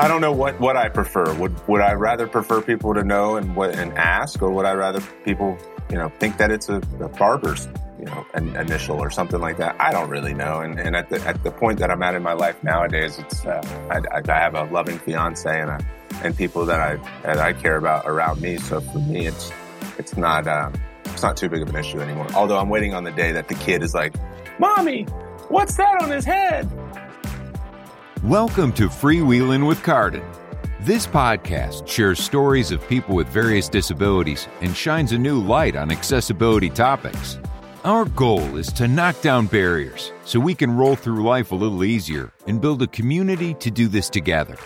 I don't know what, what I prefer. Would would I rather prefer people to know and what and ask, or would I rather people you know think that it's a, a barber's you know an initial or something like that? I don't really know. And, and at the at the point that I'm at in my life nowadays, it's uh, I, I have a loving fiance and a, and people that I that I care about around me. So for me, it's it's not uh, it's not too big of an issue anymore. Although I'm waiting on the day that the kid is like, "Mommy, what's that on his head?" Welcome to Freewheeling with Carden. This podcast shares stories of people with various disabilities and shines a new light on accessibility topics. Our goal is to knock down barriers so we can roll through life a little easier and build a community to do this together.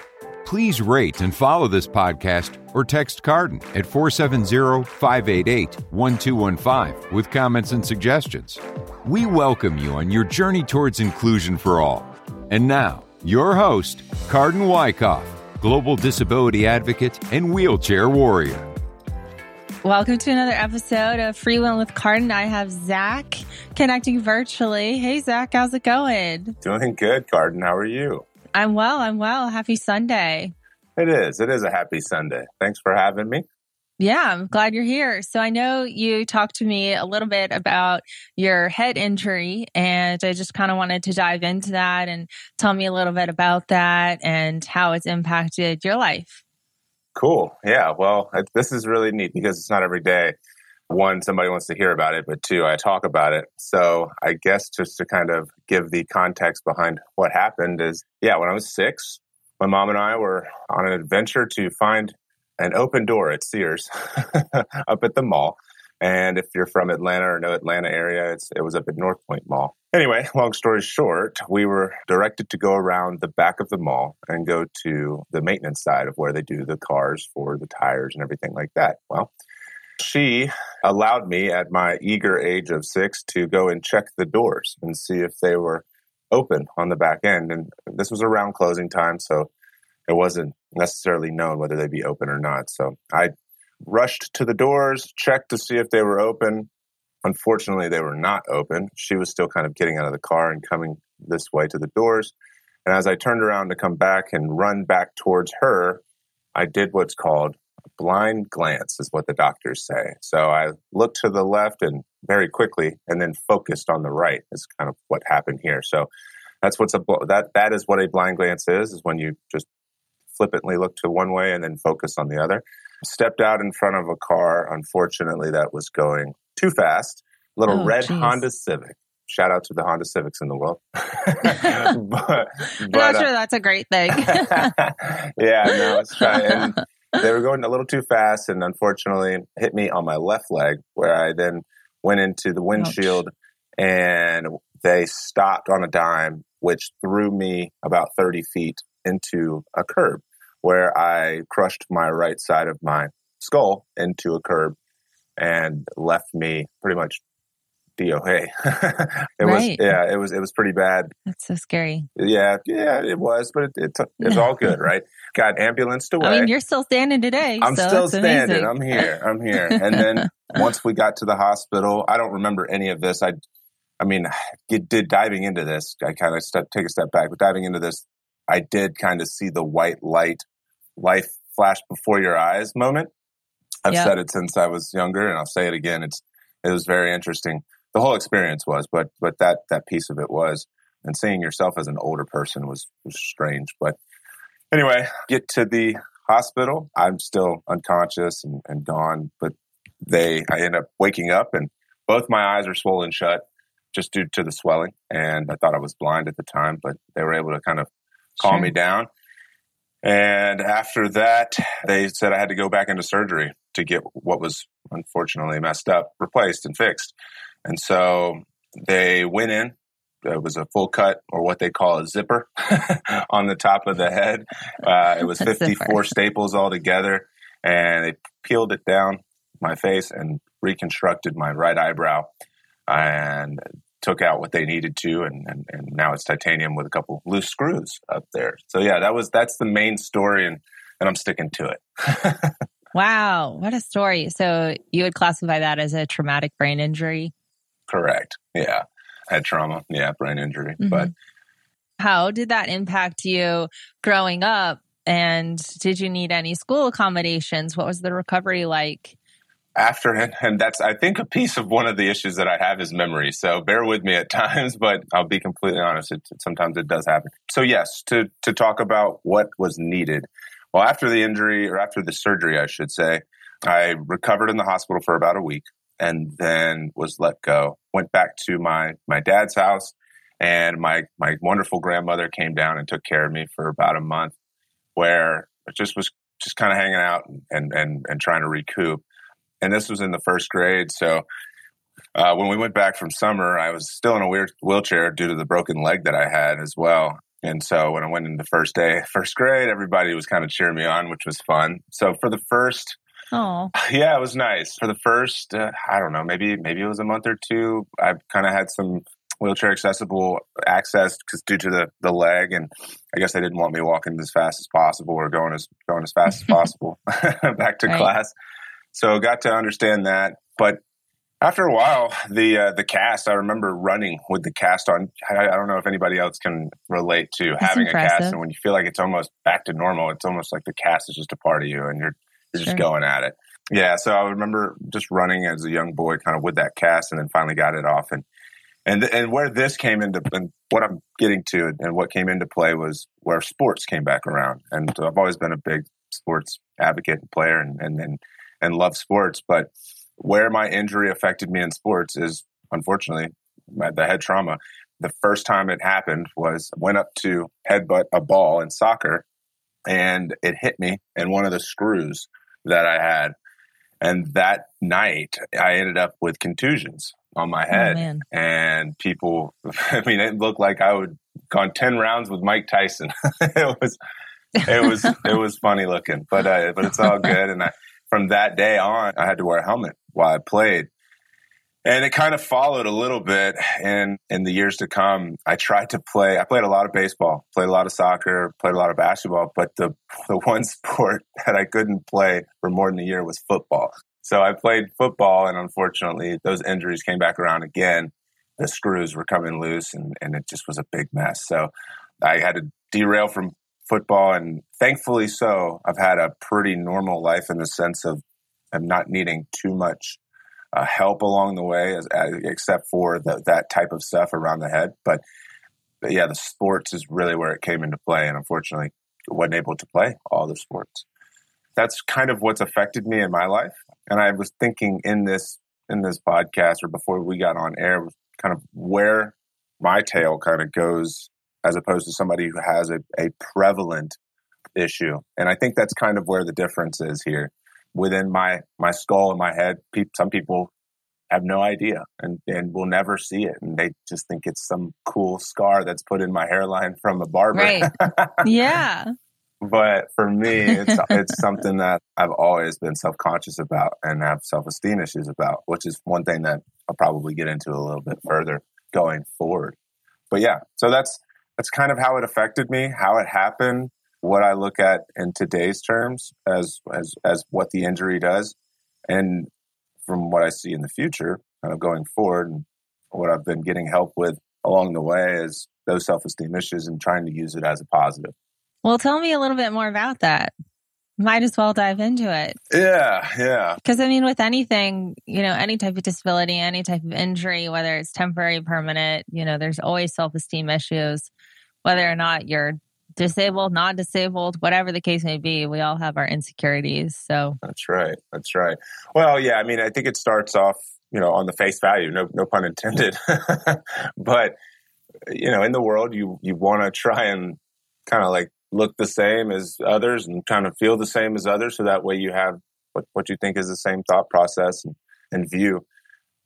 Please rate and follow this podcast or text Carden at 470 588 1215 with comments and suggestions. We welcome you on your journey towards inclusion for all. And now, your host, Carden Wyckoff, global disability advocate and wheelchair warrior. Welcome to another episode of Freewheeling with Carden. I have Zac connecting virtually. Hey, Zac, how's it going? Doing good, Carden. How are you? I'm well. I'm well. Happy Sunday. It is. It is a happy Sunday. Thanks for having me. Yeah, I'm glad you're here. So I know you talked to me a little bit about your head injury, and I just kind of wanted to dive into that and tell me a little bit about that and how it's impacted your life. Cool. Yeah. Well, this is really neat because it's not every day. One, somebody wants to hear about it, but two, I talk about it. So I guess just to kind of give the context behind what happened is, yeah, when I was six, my mom and I were on an adventure to find an open door at Sears up at the mall. And if you're from Atlanta or know Atlanta area, it was up at North Point Mall. Anyway, long story short, we were directed to go around the back of the mall and go to the maintenance side of where they do the cars for the tires and everything like that. Well, she allowed me at my eager age of six to go and check the doors and see if they were open on the back end. And this was around closing time, so it wasn't necessarily known whether they'd be open or not. So I rushed to the doors, checked to see if they were open. Unfortunately, they were not open. She was still kind of getting out of the car and coming this way to the doors. And as I turned around to come back and run back towards her, I did what's called a blind glance, is what the doctors say. So I looked to the left and very quickly, and then focused on the right. Is kind of what happened here. So that's what's a that that is what a blind glance is. Is when you just flippantly look to one way and then focus on the other. Stepped out in front of a car, unfortunately, that was going too fast. Little oh, red geez. Honda Civic. Shout out to the Honda Civics in the world. but, but, I'm not sure uh, that's a great thing. yeah, no, it's. And they were going a little too fast and unfortunately hit me on my left leg where I then went into the windshield Ouch. and they stopped on a dime, which threw me about 30 feet into a curb where I crushed my right side of my skull into a curb and left me pretty much DOA. it right. was yeah, it was it was pretty bad. That's so scary. Yeah, yeah, it was, but it, it it's all good, right? Got ambulanced away. I mean, you're still standing today. I'm so still standing. Amazing. I'm here. I'm here. And then once we got to the hospital, I don't remember any of this. I I mean, did diving into this, I kind of step take a step back, but diving into this, I did kind of see the white light, life flash before your eyes moment. I've said it since I was younger, and I'll say it again. It's it was very interesting. The whole experience was, but but that that piece of it was, and seeing yourself as an older person was was strange. But anyway, get to the hospital. I'm still unconscious and, and gone, but they I end up waking up and both my eyes are swollen shut just due to the swelling. And I thought I was blind at the time, but they were able to kind of calm sure. me down. And after that, they said I had to go back into surgery to get what was unfortunately messed up replaced and fixed. And so they went in. It was a full cut or what they call a zipper on the top of the head. Uh, it was 54 staples all together. And they peeled it down my face and reconstructed my right eyebrow and took out what they needed to, and, and, and now it's titanium with a couple loose screws up there. So yeah, that was that's the main story, and and I'm sticking to it. wow, what a story! So you would classify that as a traumatic brain injury? Correct. Yeah, had trauma. Yeah, brain injury. Mm-hmm. But how did that impact you growing up? And did you need any school accommodations? What was the recovery like? After and that's I think a piece of one of the issues that I have is memory. So bear with me at times, but I'll be completely honest. It, sometimes it does happen. So yes, to to talk about what was needed. Well, after the injury or after the surgery, I should say, I recovered in the hospital for about a week and then was let go. Went back to my my dad's house and my my wonderful grandmother came down and took care of me for about a month where I just was just kind of hanging out and and and trying to recoup. And this was in the first grade, so uh, when we went back from summer, I was still in a weird wheelchair due to the broken leg that I had as well. And so when I went in the first day, first grade, everybody was kind of cheering me on, which was fun. So for the first Oh, yeah, it was nice. For the first, uh, I don't know, maybe maybe it was a month or two. I kind of had some wheelchair accessible access because due to the the leg, and I guess they didn't want me walking as fast as possible or going as going as fast as possible back to right. class. So got to understand that, but after a while, the uh, the cast. I remember running with the cast on. I, I don't know if anybody else can relate to That's having impressive. a cast, and when you feel like it's almost back to normal, it's almost like the cast is just a part of you, and you're you're sure. just going at it. Yeah, so I remember just running as a young boy, kind of with that cast, and then finally got it off. And and and where this came into and what I'm getting to and what came into play was where sports came back around. And I've always been a big sports advocate and player, and and and, and love sports. But where my injury affected me in sports is unfortunately my, the head trauma. The first time it happened was went up to headbutt a ball in soccer, and it hit me in one of the screws that I had. And that night, I ended up with contusions on my Oh, head. man. and people, I mean, it looked like I would gone 10 rounds with Mike Tyson. it was, it was, it was funny looking, but, uh, but it's all good. And I, from that day on, I had to wear a helmet while I played. And it kind of followed a little bit. And in the years to come, I tried to play. I played a lot of baseball, played a lot of soccer, played a lot of basketball. But the, the one sport that I couldn't play for more than a year was football. So I played football, and unfortunately, those injuries came back around again. The screws were coming loose, and, and it just was a big mess. So I had to derail from football, and thankfully, so I've had a pretty normal life in the sense of I'm not needing too much uh, help along the way, as, as, except for the, that type of stuff around the head. But, but yeah, the sports is really where it came into play, and unfortunately, wasn't able to play all the sports. That's kind of what's affected me in my life. And I was thinking in this in this podcast or before we got on air, kind of where my tale kind of goes as opposed to somebody who has a, a prevalent issue. And I think that's kind of where the difference is here. Within my my skull and my head, pe- some people have no idea and, and will never see it. And they just think it's some cool scar that's put in my hairline from a barber. Right. Yeah. but for me, it's it's something that I've always been self conscious about and have self esteem issues about, which is one thing that I'll probably get into a little bit further going forward. But yeah, so that's that's kind of how it affected me, how it happened, what I look at in today's terms as as as what the injury does, and from what I see in the future, kind of going forward, and what I've been getting help with along the way is those self esteem issues and trying to use it as a positive. Well, tell me a little bit more about that. Might as well dive into it. Yeah, yeah. Because, I mean, with anything, you know, any type of disability, any type of injury, whether it's temporary, permanent, you know, there's always self esteem issues, whether or not you're disabled, not disabled, whatever the case may be, we all have our insecurities. So that's right. That's right. Well, yeah, I mean, I think it starts off, you know, on the face value, no, no pun intended. but, you know, in the world, you, you want to try and kind of like look the same as others and kind of feel the same as others. So that way you have what, what you think is the same thought process and, and view.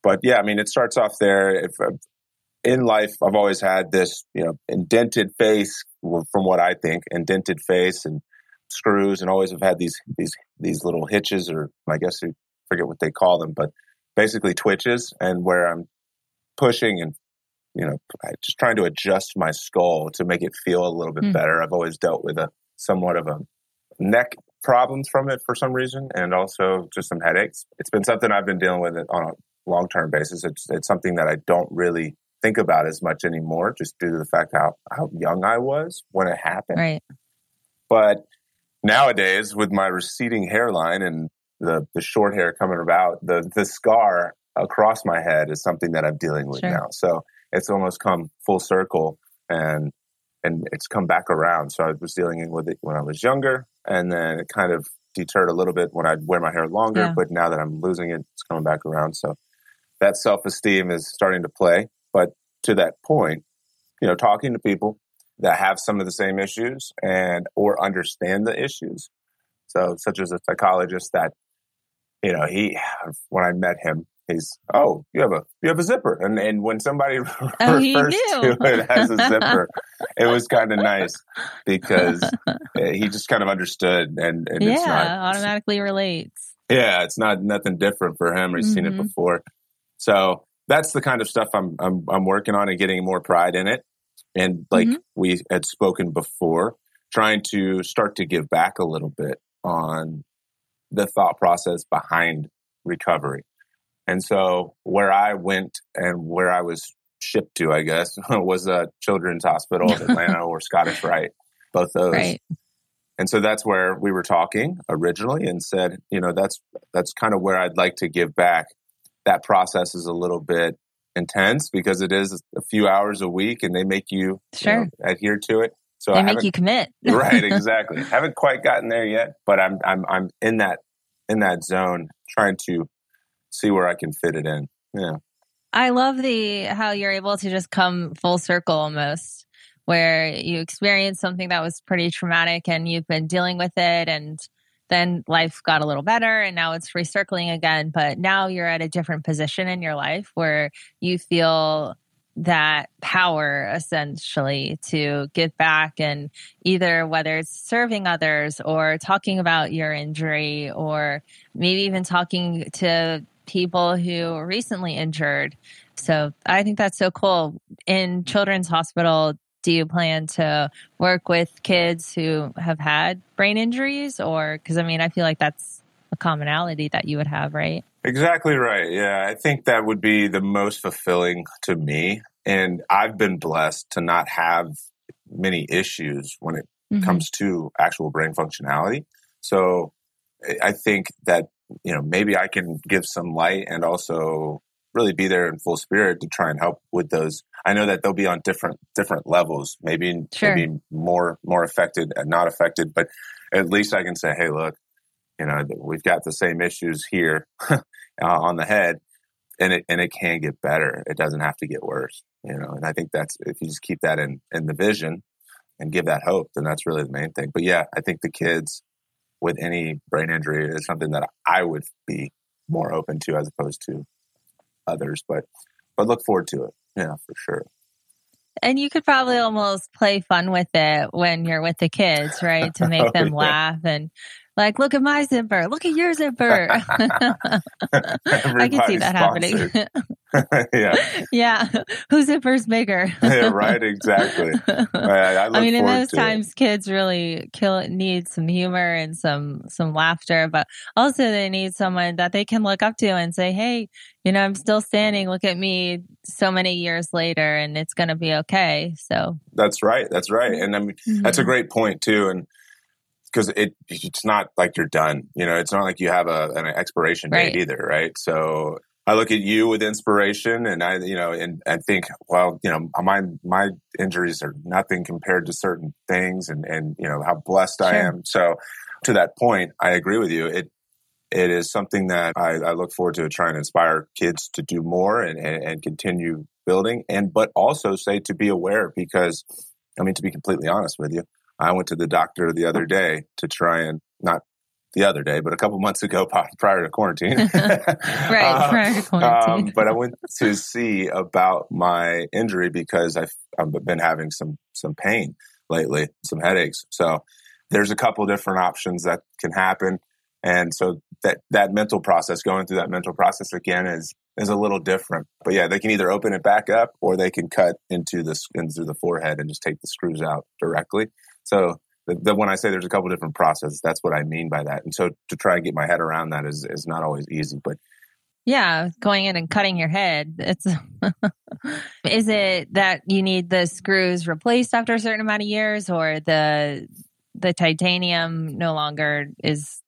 But yeah, I mean, it starts off there. If uh, in life, I've always had this, you know, indented face from what I think, indented face and screws, and always have had these these these little hitches, or I guess you forget what they call them, but basically twitches, and where I'm pushing and you know just trying to adjust my skull to make it feel a little bit mm. better. I've always dealt with a somewhat of a neck problems from it for some reason, and also just some headaches. It's been something I've been dealing with on a long term basis. It's it's something that I don't really think about as much anymore, just due to the fact how how young I was when it happened. Right. But nowadays with my receding hairline and the, the short hair coming about, the, the scar across my head is something that I'm dealing with sure. now. So it's almost come full circle and and it's come back around. So I was dealing with it when I was younger, and then it kind of deterred a little bit when I'd wear my hair longer. Yeah. But now that I'm losing it, it's coming back around. So that self esteem is starting to play. But to that point, you know, talking to people that have some of the same issues and or understand the issues. So such as a psychologist that, you know, he when I met him, he's oh you have a you have a zipper and and when somebody oh, refers to it as a zipper it was kind of nice because eh, he just kind of understood and, and yeah not, automatically relates yeah it's not nothing different for him he's mm-hmm. seen it mm-hmm. before so that's the kind of stuff I'm, I'm i'm working on and getting more pride in it and like mm-hmm. we had spoken before trying to start to give back a little bit on the thought process behind recovery and so where I went and where I was shipped to, I guess, was a children's hospital in Atlanta or Scottish Rite, both those. Right. And so that's where we were talking originally and said, you know, that's that's kind of where I'd like to give back. That process is a little bit intense because it is a few hours a week and they make you, sure. you know, adhere to it. So they I make you commit. right, exactly. haven't quite gotten there yet, but I'm I'm I'm in that in that zone trying to see where I can fit it in. Yeah. I love the how you're able to just come full circle almost where you experience something that was pretty traumatic and you've been dealing with it and then life got a little better and now it's recircling again but now you're at a different position in your life where you feel that power essentially to give back and either whether it's serving others or talking about your injury or maybe even talking to people who were recently injured. So I think that's so cool. In Children's Hospital, do you plan to work with kids who have had brain injuries? Or, because I mean, I feel like that's a commonality that you would have, right? Exactly right. Yeah, I think that would be the most fulfilling to me. And I've been blessed to not have many issues when it mm-hmm. comes to actual brain functionality. So I think that you know, maybe I can give some light and also really be there in full spirit to try and help with those. I know that they'll be on different different levels, maybe sure. maybe more more affected and not affected, but at least I can say, hey, look, you know, we've got the same issues here uh, on the head, and it and it can get better. It doesn't have to get worse, you know. And I think that's if you just keep that in in the vision and give that hope, then that's really the main thing. But yeah, I think the kids with any brain injury is something that I would be more open to as opposed to others. But but look forward to it. Yeah, for sure. And you could probably almost play fun with it when you're with the kids, right? To make oh, them yeah. laugh and like, look at my zipper. Look at your zipper. I can see that happening. yeah. Yeah. Whose zipper's bigger? yeah, right. Exactly. I, I, I mean, in those times, it. kids really kill need some humor and some some laughter, but also they need someone that they can look up to and say, "Hey, you know, I'm still standing. Look at me." So many years later, and it's going to be okay. So that's right. That's right. And I mean, mm-hmm. that's a great point too. And because it it's not like you're done. You know, it's not like you have a, an expiration date right. either, right? So I look at you with inspiration, and I, you know, and I think, well, you know, my my injuries are nothing compared to certain things, and and you know how blessed sure. I am. So to that point, I agree with you. It it is something that I, I look forward to trying to inspire kids to do more and, and, and continue building, and but also say to be aware because, I mean, to be completely honest with you, I went to the doctor the other day to try and not the other day, but a couple months ago prior to quarantine. right, uh, prior to quarantine. Um, but I went to see about my injury because I've, I've been having some some pain lately, some headaches. So there's a couple different options that can happen, and so that that mental process, going through that mental process again, is is a little different. But yeah, they can either open it back up or they can cut into the into the forehead and just take the screws out directly. So the, the, when I say there's a couple different processes, that's what I mean by that. And so to try and get my head around that is is not always easy, but yeah, going in and cutting your head. It's is it that you need the screws replaced after a certain amount of years or the the titanium no longer is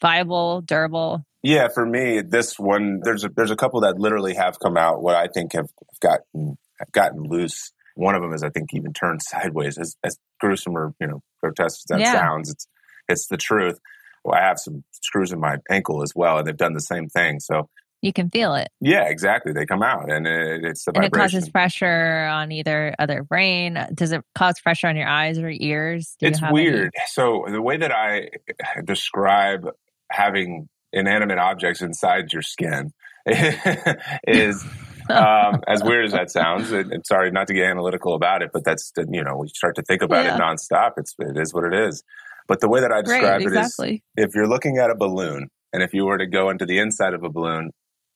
viable, durable? Yeah, for me, this one there's a there's a couple that literally have come out what I think have gotten have gotten loose. One of them is I think even turned sideways. As, as gruesome or you know grotesque as that Yeah. sounds, it's it's the truth. Well, I have some screws in my ankle as well, and they've done the same thing. So You can feel it. yeah, exactly. They come out, and it, it's the And it causes pressure on either other brain. Does it cause pressure on your eyes or ears? Do you it's have any- weird. So the way that I describe having inanimate objects inside your skin is um, as weird as that sounds. And, and sorry, not to get analytical about it, but that's you know we start to think about Yeah. it nonstop. It's it is what it is. But the way that I Right, describe it is exactly. if you're looking at a balloon and if you were to go into the inside of a balloon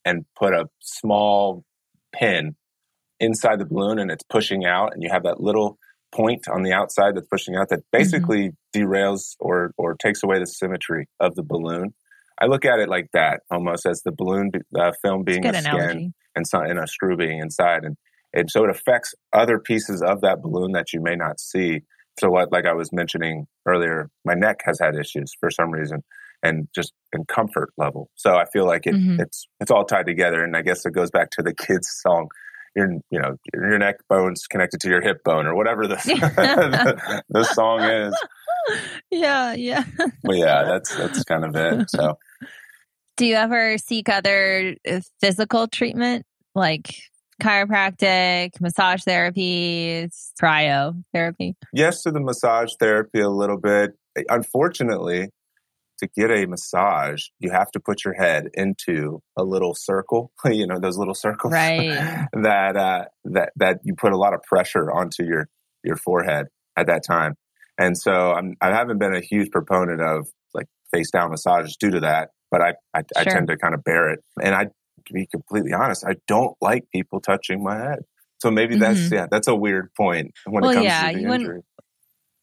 and put a small pin inside the balloon and it's pushing out and you have that little point on the outside that's pushing out that Mm-hmm. basically derails or or takes away the symmetry of the balloon i look at it like that almost as the balloon uh, film being a skin analogy. and, so, and a screw being inside and and so it affects other pieces of that balloon that you may not see so what like i was mentioning earlier my neck has had issues for some reason and just in comfort level so i feel like it, Mhm. it's it's all tied together and i guess it goes back to the kids song your you know your neck bone's connected to your hip bone or whatever the the, the song is Yeah, yeah. but yeah that's that's kind of it so Do you ever seek other uh, physical treatment like chiropractic, massage therapy, cryotherapy? yes to the massage therapy a little bit unfortunately to get a massage you have to put your head into a little circle you know those little circles Right. that uh that that you put a lot of pressure onto your your forehead at that time and so i'm i haven't been a huge proponent of like face down massages due to that but i i, I tend to kind of bear it and i to be completely honest i don't like people touching my head so maybe that's Mhm. yeah that's a weird point when Well, it comes yeah, to the injury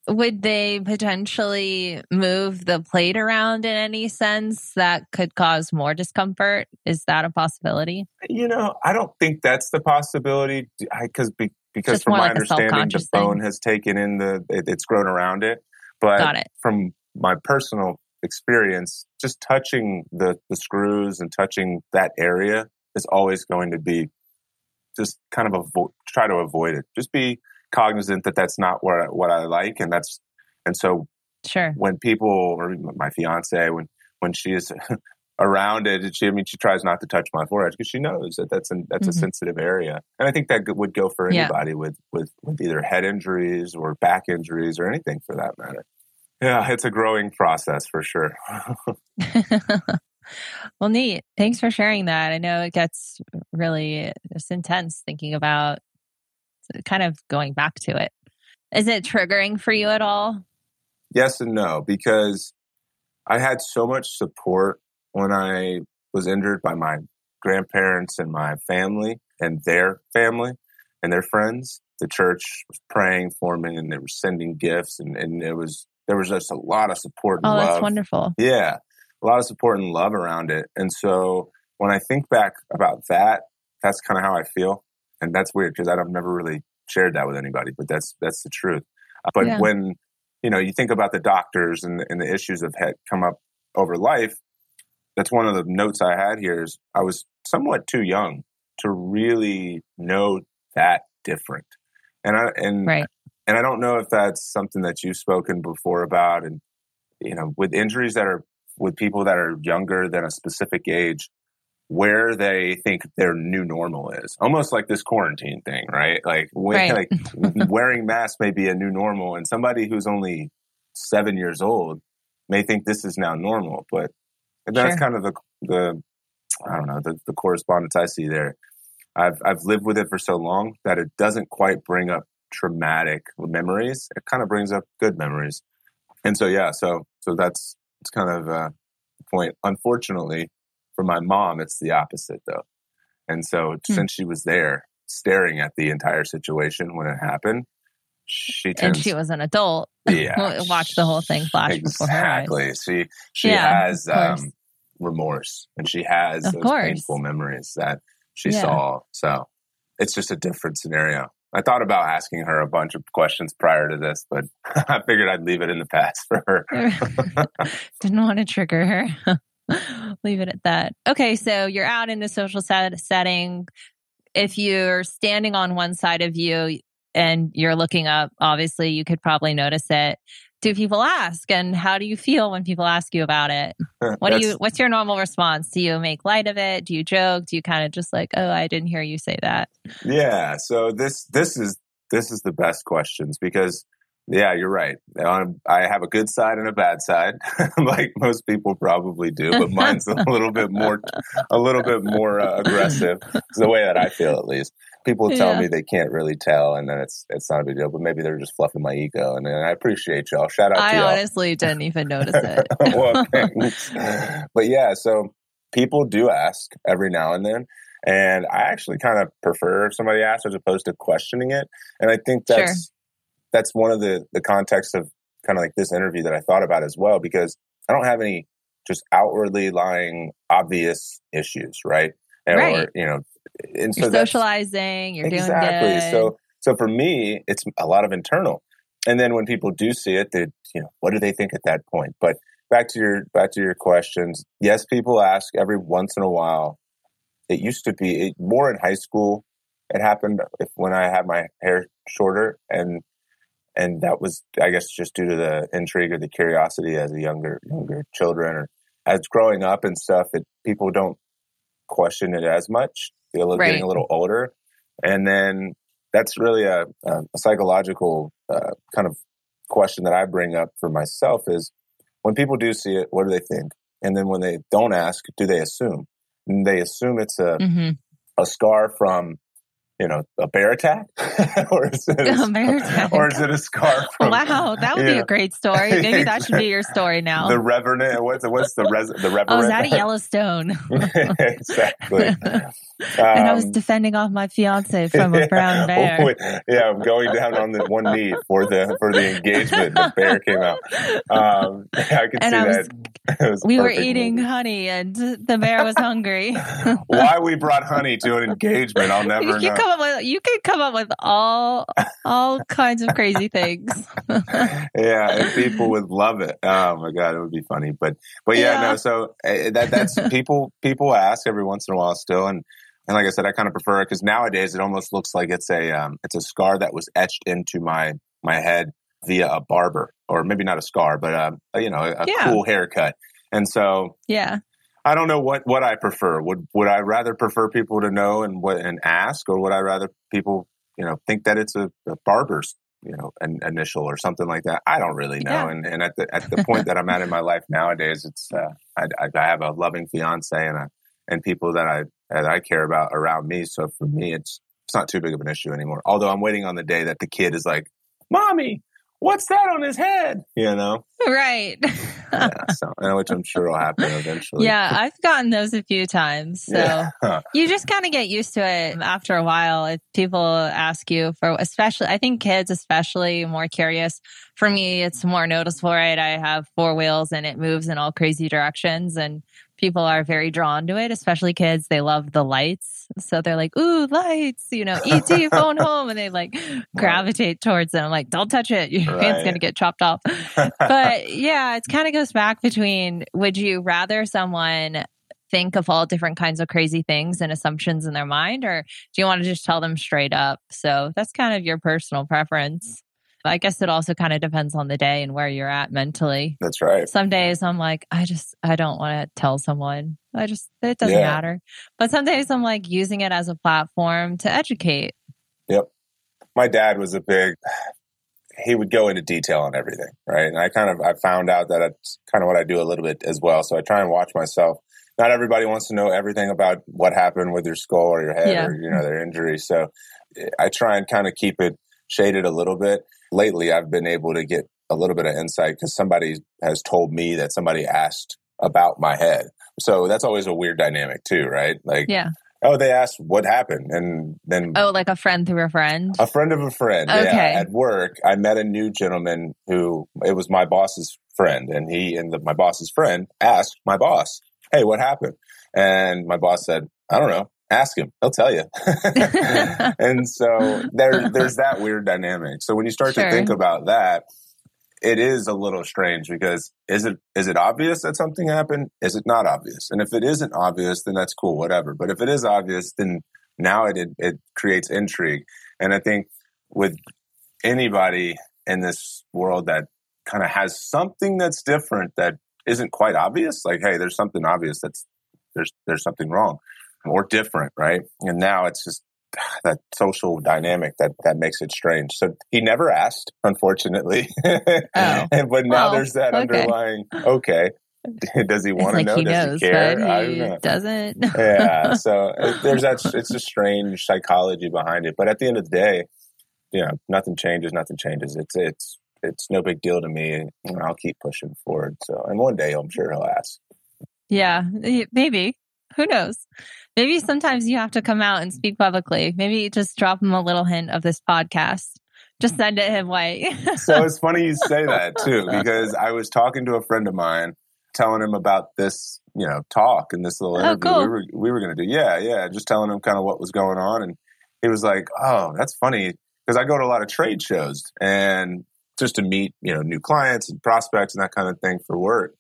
Would they potentially move the plate around in any sense that could cause more discomfort? Is that a possibility? You know, I don't think that's the possibility because be, because Just from my like understanding, the self-conscious thing. bone has taken in the it, it's grown around it. But from my personal experience, just touching the the screws and touching that area is always going to be just kind of avoid try to avoid it. Just be cognizant that that's not what I, what I like, and that's and so Sure. when people or my fiance when when she is around it she i mean she tries not to touch my forehead because she knows that that's an, that's Mhm. a sensitive area and i think that would go for Yeah. anybody with with with either head injuries or back injuries or anything for that matter yeah it's a growing process for sure well, neat. Thanks for sharing that. I know it gets really it's intense thinking about kind of going back to it. Is it triggering for you at all? yes and no because i had so much support when i was injured by my grandparents and my family and their family and their friends the church was praying for me and they were sending gifts and, and it was there was just a lot of support and Oh, love that's wonderful. yeah a lot of support and love around it and so when i think back about that that's kind of how i feel and that's weird because i've never really shared that with anybody but that's that's the truth Uh, but Yeah. when you know you think about the doctors and, and the issues that had come up over life that's one of the notes i had here is i was somewhat too young to really know that different and i and Right. And I don't know if that's something that you've spoken before about. And, you know, with injuries that are with people that are younger than a specific age, where they think their new normal is almost like this quarantine thing, right? Like, Right. like wearing masks may be a new normal. And somebody who's only seven years old may think this is now normal. But that's Sure. kind of the, the, I don't know, the, the correspondence I see there. I've, I've lived with it for so long that it doesn't quite bring up traumatic memories. It kind of brings up good memories. And so, yeah, so, so that's, it's kind of uh, the point. Unfortunately, for my mom, it's the opposite though. And so Hmm. since she was there staring at the entire situation when it happened, she And she was an adult. yeah, Watch the whole thing flash before her. Exactly. She she Yeah, has um, remorse and she has Of those course. painful memories that she Yeah. saw. So it's just a different scenario. I thought about asking her a bunch of questions prior to this, but I figured I'd leave it in the past for her. Didn't want to trigger her. leave it at that. Okay, so you're out in the social set- setting. If you're standing on one side of you and you're looking up, obviously you could probably notice it do people ask? And how do you feel when people ask you about it? What do you what's your normal response? Do you make light of it? Do you joke? Do you kind of just like oh i didn't hear you say that. Yeah so this this is this is the best questions because yeah you're right um, i have a good side and a bad side like most people probably do but mine's a little bit more a little bit more uh, aggressive it's the way that i feel at least people tell yeah. me they can't really tell, and then it's it's not a big deal. But maybe they're just fluffing my ego, and, and I appreciate y'all. Shout out! I y'all. honestly didn't even notice it. well, but yeah, so people do ask every now and then. And I actually kind of prefer if somebody asks as opposed to questioning it. And I think that's sure. That's one of the the context of kind of like this interview that I thought about as well, because I don't have any just outwardly lying obvious issues, right? right. Or, you know, and so you're socializing, you're exactly. doing good. So, so for me, it's a lot of internal. And then when people do see it, they, you know, what do they think at that point? But back to your back to your questions. Yes, people ask every once in a while. It used to be it, more in high school. It happened if, when I had my hair shorter, and and that was, I guess, just due to the intrigue or the curiosity as a younger younger children or as growing up and stuff. That people don't question it as much right. getting a little older. And then that's really a, a psychological uh, kind of question that I bring up for myself is when people do see it, what do they think? And then when they don't ask, do they assume? And they assume it's a mm-hmm. a scar from you know, a bear attack, or is it a, bear attack, or is it a scar? From, wow, that would be know. a great story. Maybe that should be your story now. The Revenant. What's what's the res, the Revenant? Oh, is that a Yellowstone? exactly. Um, and I was um, defending off my fiance from a brown bear. yeah, I'm going down on the one knee for the for the engagement. The bear came out. Um, I could and see I was, that. we were eating movie. honey, and the bear was hungry. Why we brought honey to an engagement, I'll never you know. Come up with, you could come up with all all kinds of crazy things. yeah, and people would love it. Oh my god, it would be funny. But but yeah, yeah. no. So uh, that that's people people ask every once in a while still, and and like I said, I kind of prefer it because nowadays it almost looks like it's a um, it's a scar that was etched into my my head via a barber, or maybe not a scar, but um, you know, a, a yeah. cool haircut. And so, yeah, I don't know what what I prefer. Would would I rather prefer people to know and what and ask, or would I rather people you know think that it's a, a barber's you know an initial or something like that? I don't really know. Yeah. And and at the at the point that I'm at in my life nowadays, it's uh, I, I have a loving fiance and a and people that I that I care about around me. So for me, it's it's not too big of an issue anymore. Although I'm waiting on the day that the kid is like, "Mommy, what's that on his head? You know? Right. yeah, so, which I'm sure will happen eventually. Yeah, I've gotten those a few times. So yeah. you just kind of get used to it after a while. If people ask you for, especially, I think kids, especially more curious. For me, it's more noticeable, right? I have four wheels and it moves in all crazy directions. And people are very drawn to it, especially kids. They love the lights. So they're like, ooh, lights, you know, ET phone home. And they like gravitate towards them. like, don't touch it. Your right. hand's going to get chopped off. but yeah, it kind of goes back between would you rather someone think of all different kinds of crazy things and assumptions in their mind, or do you want to just tell them straight up? So that's kind of your personal preference. I guess it also kind of depends on the day and where you're at mentally. That's right. Some days I'm like, I just, I don't want to tell someone. I just, it doesn't yeah. matter. But some days I'm like using it as a platform to educate. Yep. My dad was a big, he would go into detail on everything, right? And I kind of, I found out that it's kind of what I do a little bit as well. So I try and watch myself. Not everybody wants to know everything about what happened with your skull or your head yeah. or, you know, their injury. So eh, I try and kind of keep it shaded a little bit lately I've been able to get a little bit of insight because somebody has told me that somebody asked about my head. So that's always a weird dynamic too, right? Like, yeah. Oh, they asked what happened, and then oh, like a friend through a friend, a friend of a friend. Okay. Yeah, at work, I met a new gentleman who it was my boss's friend, and he and the, my boss's friend asked my boss, "Hey, what happened?" And my boss said, "I don't know." Ask him; he'll tell you. and so there, there's that weird dynamic. So when you start sure. to think about that, it is a little strange because is it is it obvious that something happened? Is it not obvious? And if it isn't obvious, then that's cool, whatever. But if it is obvious, then now it it, it creates intrigue. And I think with anybody in this world that kind of has something that's different that isn't quite obvious, like hey, there's something obvious that's there's there's something wrong or different, right? And now it's just that social dynamic that that makes it strange. So he never asked, unfortunately. Oh. but now there's that okay. underlying okay. Does he want to like know? He Does knows, he care? He doesn't. yeah. So uh, there's that. It's a strange psychology behind it. But at the end of the day, you know, nothing changes. Nothing changes. It's it's it's no big deal to me, and I'll keep pushing forward. So, and one day I'm sure he'll ask. Yeah, maybe. Who knows? Maybe sometimes you have to come out and speak publicly. Maybe just drop him a little hint of this podcast. Just send it him way. so it's funny you say that too, because I was talking to a friend of mine, telling him about this, you know, talk and this little oh, interview oh, cool. we were we were going to do. Yeah, yeah, just telling him kind of what was going on, and he was like, "Oh, that's funny," because I go to a lot of trade shows and just to meet, you know, new clients and prospects and that kind of thing for work.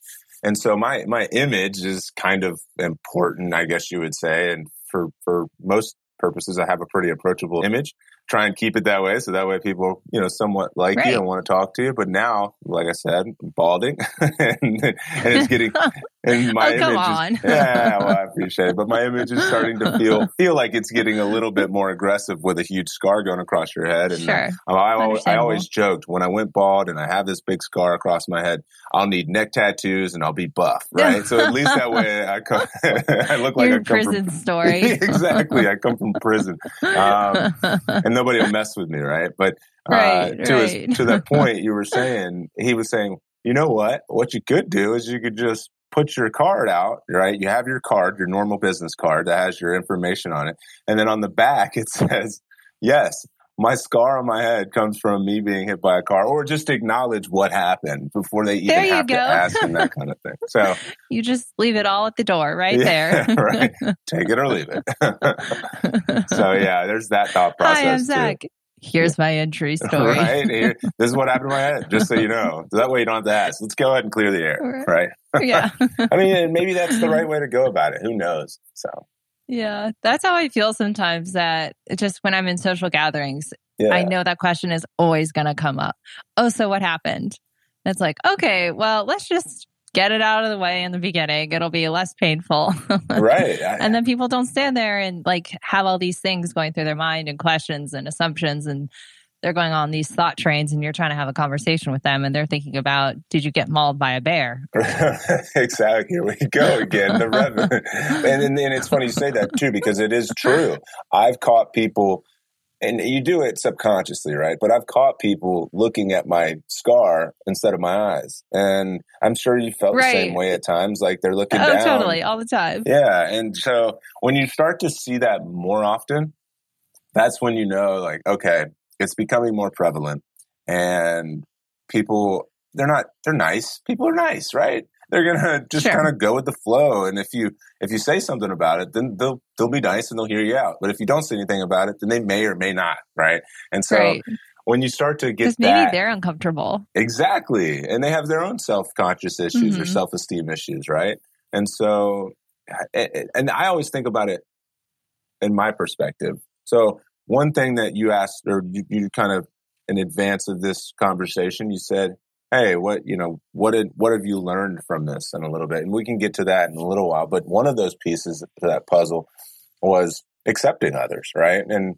And so my my image is kind of important, I guess you would say. And for for most purposes, I have a pretty approachable image try and keep it that way so that way people you know somewhat like right. you and want to talk to you but now like i said balding and, and, it's getting and my oh, image on. is, yeah well i appreciate it but my image is starting to feel feel like it's getting a little bit more aggressive with a huge scar going across your head and sure. I, I, always, I always joked when i went bald and i have this big scar across my head i'll need neck tattoos and i'll be buff right so at least that way i, come, I look like Your come prison from, story exactly i come from prison um, and nobody will mess with me, right? But uh, right, to right. His, to that point, you were saying he was saying, you know what? What you could do is you could just put your card out, right? You have your card, your normal business card that has your information on it, and then on the back it says, "Yes, my scar on my head comes from me being hit by a car, or just acknowledge what happened before they even have go. to ask and that kind of thing. So you just leave it all at the door, right yeah, there. right. Take it or leave it. so yeah, there's that thought process. Hi, I'm Zac. Too. Here's my entry story. right here, this is what happened to my head. Just so you know, so that way you don't have to ask. Let's go ahead and clear the air, right? Yeah. I mean, maybe that's the right way to go about it. Who knows? So yeah, that's how I feel sometimes that just when I'm in social gatherings, yeah. I know that question is always going to come up. Oh, so what happened? And it's like, okay, well, let's just get it out of the way in the beginning. It'll be less painful. right. and then people don't stand there and like have all these things going through their mind and questions and assumptions and they're going on these thought trains and you're trying to have a conversation with them and they're thinking about did you get mauled by a bear exactly here we go again the Revenant and, and, and it's funny you say that too because it is true i've caught people and you do it subconsciously, right? But I've caught people looking at my scar instead of my eyes. And I'm sure you felt right. the same way at times. Like they're looking oh, down. totally. All the time. Yeah. And so when you start to see that more often, that's when you know, like, okay, it's becoming more prevalent and people they're not they're nice. People are nice right? They're gonna just sure. kind of go with the flow and if you if you say something about it then they'll they'll be nice and they'll hear you out. But if you don't say anything about it then they may or may not right? And so right. when you start to get maybe that, they're uncomfortable. Exactly and they have their own self-conscious issues mm-hmm. or self-esteem issues right? And so and i always think about it in my perspective. So one thing that you asked, or you, you kind of in advance of this conversation, you said, "Hey, what you know, what did what have you learned from this?" In a little bit, and we can get to that in a little while. But one of those pieces to that puzzle was accepting others, right, and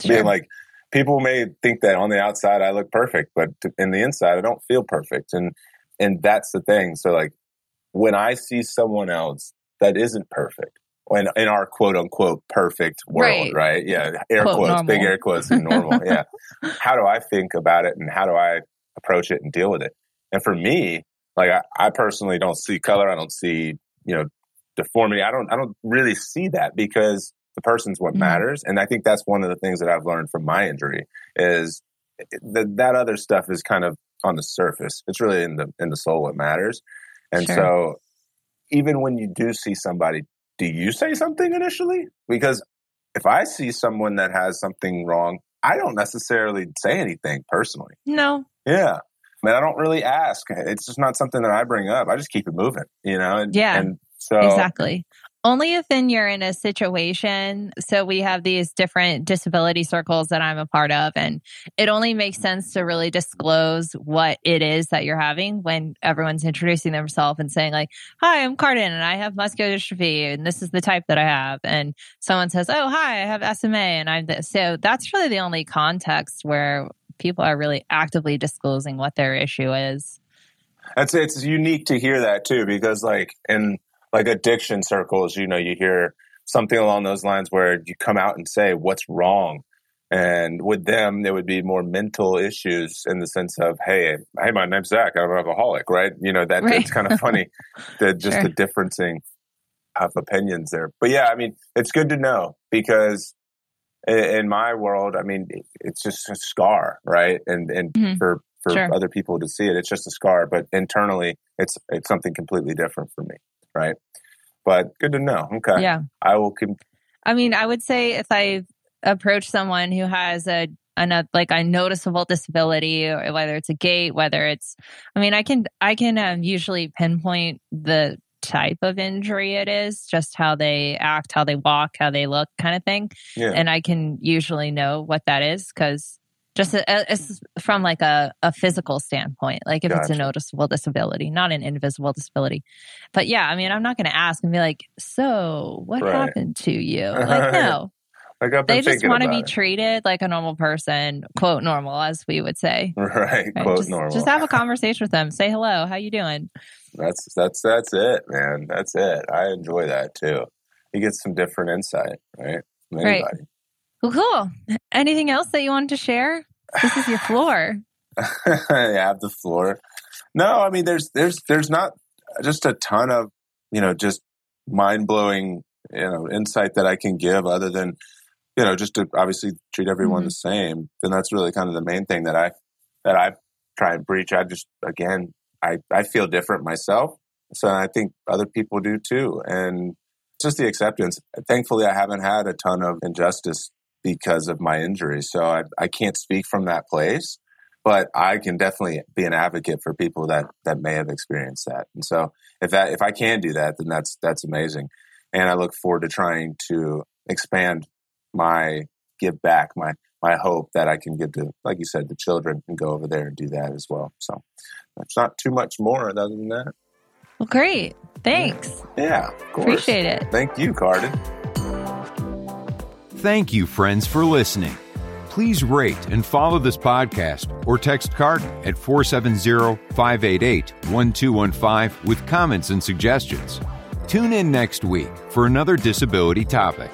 sure. being like, people may think that on the outside I look perfect, but in the inside I don't feel perfect, and and that's the thing. So like, when I see someone else that isn't perfect, in, in our quote unquote perfect world, right? right? Yeah, air quote quotes, normal. big air quotes, and normal. yeah. How do I think about it, and how do I approach it and deal with it? And for me, like I, I personally don't see color. I don't see you know deformity. I don't. I don't really see that because the person's what mm-hmm. matters. And I think that's one of the things that I've learned from my injury is that that other stuff is kind of on the surface. It's really in the in the soul what matters. And sure. so even when you do see somebody do you say something initially? Because if I see someone that has something wrong, I don't necessarily say anything personally. No. Yeah. I mean, I don't really ask. It's just not something that I bring up. I just keep it moving, you know? And, Yeah. And so, Exactly. Only if then you're in a situation. So we have these different disability circles that I'm a part of, and it only makes sense to really disclose what it is that you're having when everyone's introducing themselves and saying like, "Hi, I'm Cardin, and I have muscular dystrophy, and this is the type that I have." And someone says, "Oh, hi, I have SMA, and I'm this." So that's really the only context where people are really actively disclosing what their issue is. That's it's unique to hear that too, because like in like addiction circles, you know, you hear something along those lines where you come out and say what's wrong. And with them, there would be more mental issues in the sense of, hey, hey, my name's Zac, I'm an alcoholic, right? You know, that Right. it's kind of funny, the just Sure. the differencing of opinions there. But yeah, I mean, it's good to know because in my world, I mean, it's just a scar, right? And and Mhm. for for Sure. other people to see it, it's just a scar. But internally, it's it's something completely different for me, right? But good to know. Okay, Yeah. I will. Com- I mean, I would say if I approach someone who has a an, like a noticeable disability, or whether it's a gait, whether it's, I mean, I can I can um, usually pinpoint the type of injury it is, just how they act, how they walk, how they look, kind of thing, yeah, and I can usually know what that is because just uh, it's from like a, a physical standpoint like if it's a noticeable disability not an invisible disability but yeah i mean i'm not going to ask and be like so what Right. happened to you like no like they just want to be it. treated like a normal person quote normal as we would say right. Right? Quote just, normal. just have a conversation with them say hello how you doing that's that's that's it, man. That's it. I enjoy that too. You get some different insight, right? Right. Well cool anything else that you wanted to share this is your floor I have the floor. No, I mean there's there's there's not just a ton of you know just mind blowing you know insight that I can give other than you know just to obviously treat everyone Mhm. the same. Then that's really kind of the main thing that I that I try and preach. I just again I I feel different myself, so I think other people do too, and just the acceptance. Thankfully, I haven't had a ton of injustice because of my injury, so I I can't speak from that place but I can definitely be an advocate for people that that may have experienced that. And so if that if I can do that, then that's that's amazing. And I look forward to trying to expand my give back, my my hope that I can give to, like you said, the children and go over there and do that as well. So that's not too much more other than that. well great thanks Yeah, of course. appreciate it Thank you, Cardin. Thank you, friends, for listening. Please rate and follow this podcast or text Cardin at 470 588 1215 with comments and suggestions. Tune in next week for another disability topic.